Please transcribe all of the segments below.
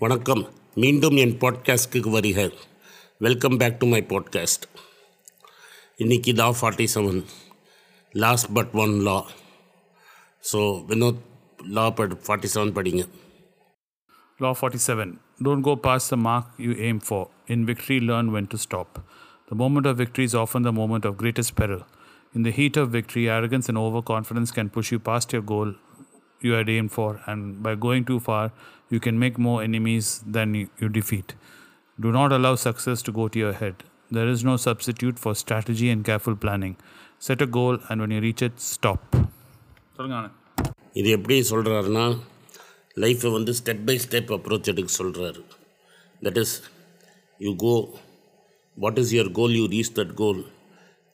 வணக்கம் மீண்டும் என் பாட்காஸ்ட்டுக்கு வருக welcome back to my podcast இன்னைக்கு லா forty seven last but one law so Vinod law but forty seven படிங்க Law 47 Don't go past the mark you aim for. In victory, learn when to stop. The moment of victory is often the moment of greatest peril. In the heat of victory, arrogance and overconfidence can push you past your goal you had aimed for, and by going too far, you can make more enemies than you, you defeat. Do not allow success to go to your head. There is no substitute for strategy and careful planning. Set a goal, and when you reach it, stop. சொல்லுங்க ஆனந்த். இது எப்படி சொல்கிறாருன்னா லைஃப்பை வந்து step by step approach எடுக்க சொல்கிறாரு that is you go what is your goal you reach that goal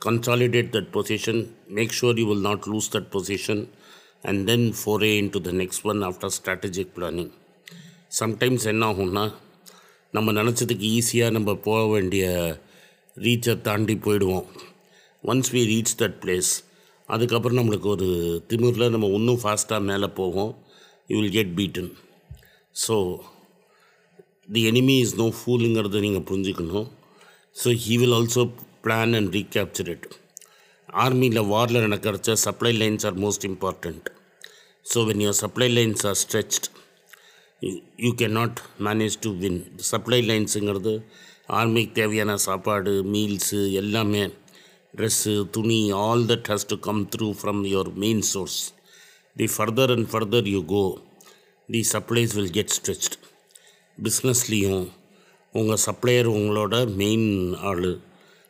consolidate that position make sure you will not lose that position and then foray in to the next one after strategic planning sometimes என்ன ஆகும்னா நம்ம நினச்சதுக்கு ஈஸியாக நம்ம போக வேண்டிய ரீச்சை தாண்டி போயிடுவோம். Once we reach that place அதுக்கப்புறம் நம்மளுக்கு ஒரு திமிரில் நம்ம இன்னும் ஃபாஸ்ட்டாக மேலே போவோம் you will get beaten so the enemy is no ஃபூலுங்கிறத நீங்கள் புரிஞ்சுக்கணும். So he will also plan and recapture it ஆர்மியில் வாரில் நடக்கிறச்ச supply lines are most important so when your supply lines are stretched you can not manage to win supply லைன்ஸுங்கிறது ஆர்மிக்கு தேவையான சாப்பாடு meals எல்லாமே dress துணி all that has to come through from your main source the further and further you go the supplies will get stretched பிஸ்னஸ்லேயும் உங்கள் supplier உங்களோட main ஆள்.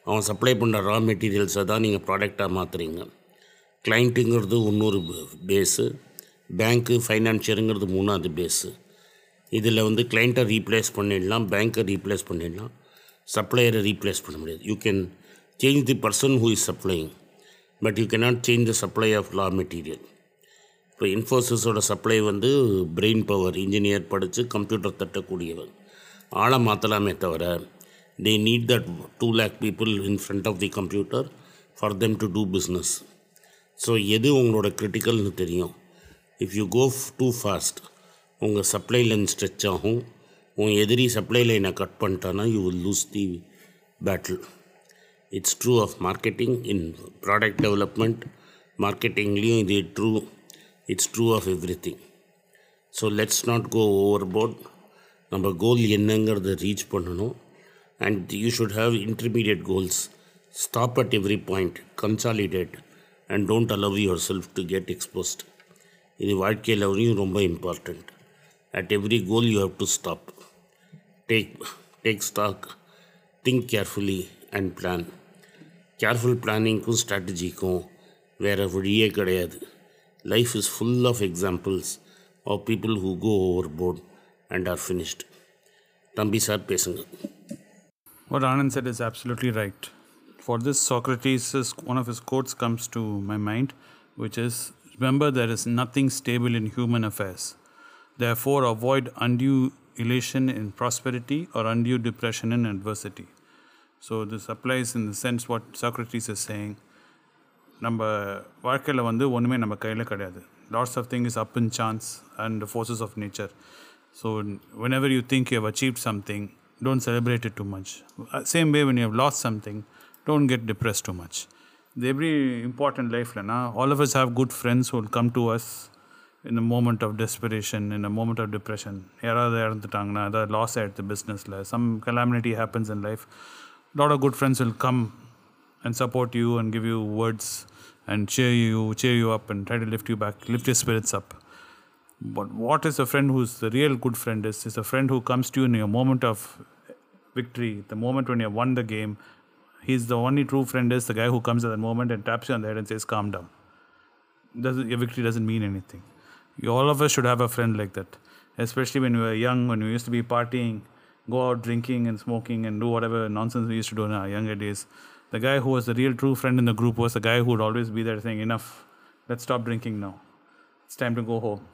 அவன் சப்ளை பண்ணுற ரா மெட்டீரியல்ஸை தான் நீங்கள் ப்ராடக்டாக மாற்றுறீங்க கிளைண்ட்டுங்கிறது இன்னொரு பேஸு பேங்க்கு ஃபைனான்ஷியருங்கிறது மூணாவது பேஸு இதில் வந்து கிளைண்ட்டை ரீப்ளேஸ் பண்ணிடலாம் பேங்க்கை ரீப்ளேஸ் பண்ணிடலாம் சப்ளையரை ரீப்ளேஸ் பண்ண முடியாது. You can change the person who is supplying but you cannot change the supply of raw material இப்போ இன்ஃபோசிஸோட சப்ளை வந்து பிரெயின் பவர் இன்ஜினியர் படித்து கம்ப்யூட்டர் தட்டக்கூடியவர். ஆளை மாற்றலாமே தவிர they need that two lakh people in front of the computer for them to do business so எது உங்களோட கிரிட்டிக்கல்னு தெரியும்? If you go too fast உங்கள் சப்ளை லைன் ஸ்ட்ரெச் ஆகும் உன் எதிரி சப்ளை லைனை கட் பண்ணிட்டானா you will lose the battle it's true of marketing in product development மார்க்கெட்டிங்லேயும் இது true it's true of everything so let's not go overboard நம்ம goal என்னங்கிறத ரீச் பண்ணணும் and you should have intermediate goals stop at every point consolidate and don't allow yourself to get exposed இது வாழ்க்கையிலையும் ரொம்ப important at every goal you have to stop take take stock think carefully and plan careful பிளானிங்க்கும் ஸ்ட்ராட்டஜிக்கும் வேறு வழியே கிடையாது life is full of examples of people who go overboard and are finished தம்பி sir பேசுங்க What Anand said is absolutely right. For this, Socrates, one of his quotes comes to my mind, which is Remember, there is nothing stable in human affairs. Therefore, avoid undue elation in prosperity or undue depression in adversity. So, this applies in the sense what Socrates is saying. நம்ம வாழ்க்கையில் வந்து ஒன்றுமே நம்ம கையில் கிடையாது lots of thing is up in chance and forces of nature so when you think you have achieve something don't celebrate it too much. Uh, Same way, when you have lost something, don't get depressed too much. The every important life, na, all of us have good friends who will come to us in a moment of desperation, in a moment of depression. யாராவது இறந்துட்டாங்கன்னா ஏதாவது loss ஆகிடுது பிஸ்னஸில் some calamity happens in life. lot of good friends will come and support you and give you words and cheer you, cheer you up and try to lift you back, lift your spirits up. But what is a friend who's the real good friend is, is a friend who comes to you in your moment of victory, the moment when you have won the game. He's the only true friend is the guy who comes at that moment and taps you on the head and says, calm down. Doesn't, your victory doesn't mean anything. You, all of us should have a friend like that. Especially when we were young, when we used to be partying, go out drinking and smoking and do whatever nonsense we used to do in our younger days. The guy who was the real true friend in the group was the guy who would always be there saying, enough, let's stop drinking now. It's time to go home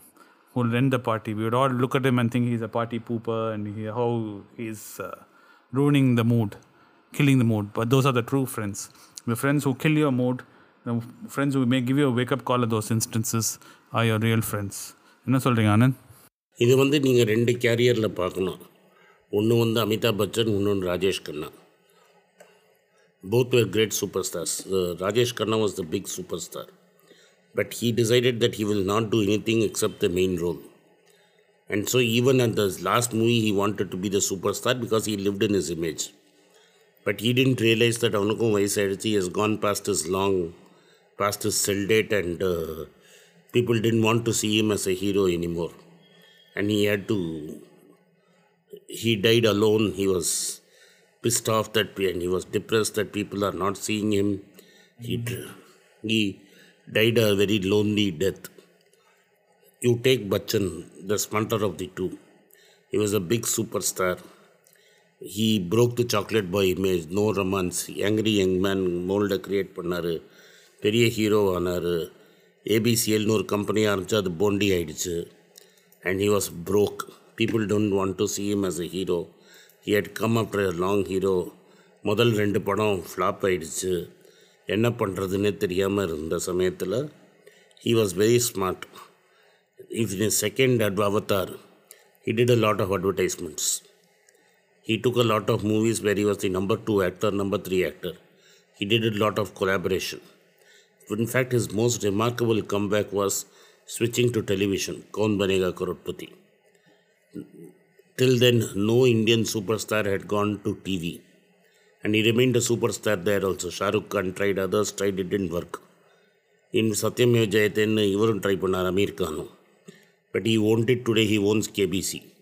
who will end the party. We would all look at him and think he's a party pooper and he, how he's uh, ruining the mood, killing the mood. But those are the true friends. The friends who kill your mood, the friends who may give you a wake up call at those instances are your real friends. என்ன சொல்றீங்க ஆனந்த் இது வந்து நீங்கள் ரெண்டு கேரியரில் பார்க்கணும் ஒன்று வந்து அமிதாப் பச்சன் இன்னொன்று ராஜேஷ் கண்ணா both were great superstars. Uh, Rajesh Khanna was the big superstar, but he decided that he will not do anything except the main role. And so, even at the last movie, he wanted to be the superstar because he lived in his image. but he didn't realize that Anukum Vaisayadachi has gone past his long, past his sell date, and uh, people didn't want to see him as a hero anymore. And he had to, he died alone. He was pissed off that, and he was depressed that people are not seeing him. He, he died a very lonely death. You take Bachchan, the smarter of the two. He was a big superstar. He broke the chocolate boy image no romance angry young man மோல்டை create பண்ணார். பெரிய hero ஆனார். ஏபிசிஎல்னு ஒரு company ஆரம்பித்து அது போண்டி ஆகிடுச்சு and he was broke people don't want to see him as a hero he had come after long hero முதல் ரெண்டு படம் ஃப்ளாப் ஆகிடுச்சு என்ன பண்ணுறதுன்னே தெரியாமல் இருந்த சமயத்தில் he was very smart if in second at avatar he did a lot of advertisements He took a lot of movies where he was the number two actor, number three actor. He did a lot of collaboration. In fact, his most remarkable comeback was switching to television, Kaun Banega Crorepati. Till then, no Indian superstar had gone to TV. And he remained a superstar there also. Shah Rukh Khan tried, others tried, it didn't work. In Satyameva Jayate, he wouldn't try Aamir Khan. But he owned it today, he owns KBC.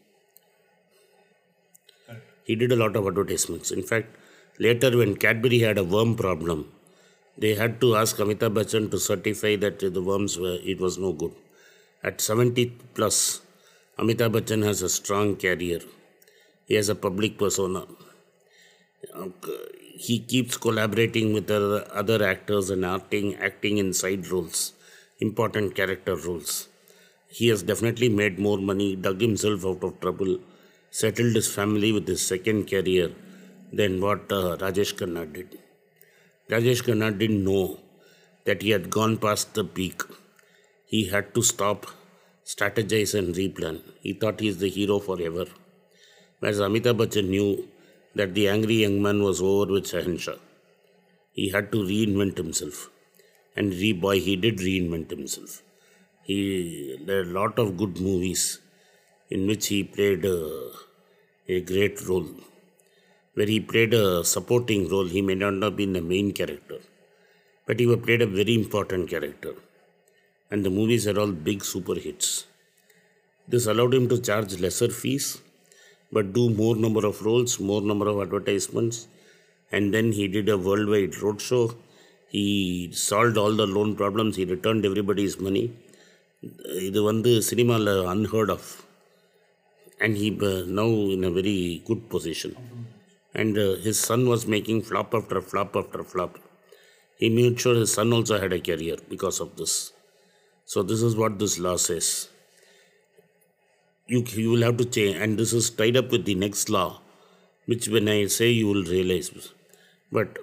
He did a lot of advertisements. In fact, later when Cadbury had a worm problem, they had to ask Amitabh Bachchan to certify that the worms were, it was no good. At 70 plus, Amitabh Bachchan has a strong career. He has a public persona. He keeps collaborating with other, other actors and acting, acting in side roles, important character roles. He has definitely made more money, dug himself out of trouble, settled his family with his second career than what uh, Rajesh Khanna did. Rajesh Khanna didn't know that he had gone past the peak. He had to stop, strategize, and replan. He thought he is the hero forever. Whereas Amitabh Bachchan knew that the angry young man was over with Shahenshah. He had to reinvent himself. And re- boy, he did reinvent himself. He, there are a lot of good movies in which he played uh, a great role. Where he played a supporting role, he may not have been the main character, but he played a very important character. And the movies are all big super hits. This allowed him to charge lesser fees, but do more number of roles, more number of advertisements, and then he did a worldwide roadshow. He solved all the loan problems. He returned everybody's money. இது வந்து சினிமாவில் unheard of and he uh, now in a very good position. And uh, his son was making flop after flop after flop. He made sure his son also had a career because of this. So this is what this law says. You you will have to change, and this is tied up with the next law, which when I say you will realize. But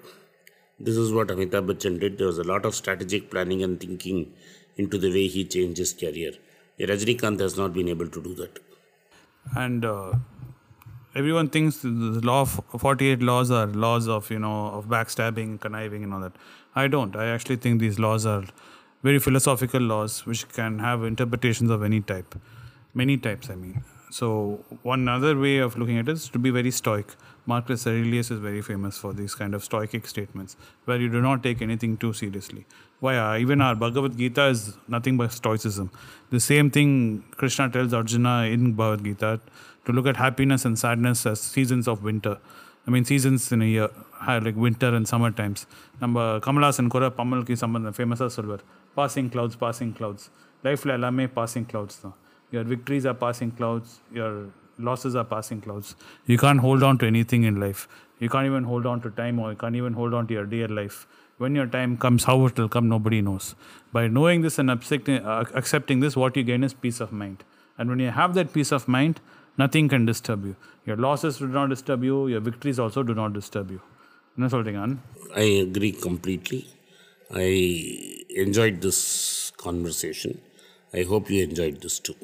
this is what Amitabh Bachchan did. There was a lot of strategic planning and thinking into the way he changed his career. Rajnikant has not been able to do that. And uh, everyone thinks the law of 48 laws are laws of you know of backstabbing and conniving and all that. I don't. I actually think these laws are very philosophical laws which can have interpretations of any type. Many types i mean. So one other way of looking at it is to be very stoic marcus aurelius is very famous for these kind of stoic statements where you do not take anything too seriously why uh, even our bhagavad gita is nothing but stoicism the same thing krishna tells arjuna in bhagavad gita to look at happiness and sadness as seasons of winter I mean, seasons in a year, ha- like winter and summer times. நம்ம கமலாசன் கூட பம்மலுக்கு சம்பந்தம் ஃபேமஸாக சொல்வார் passing clouds passing clouds லைஃப்பில் எல்லாமே passing clouds தான் your victories are passing clouds your losses are passing clouds you can't hold on to anything in life you can't even hold on to time or you can't even hold on to your dear life when your time comes how it will come nobody knows by knowing this and accepting, uh, accepting this what you gain is peace of mind and when you have that peace of mind nothing can disturb you your losses do not disturb you your victories also do not disturb you என்ன சொல்கிறீங்க an I agree completely. I enjoyed this conversation. I hope you enjoyed this too.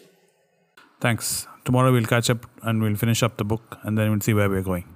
Thanks. Tomorrow we'll catch up and we'll finish up the book and then we'll see where we're going.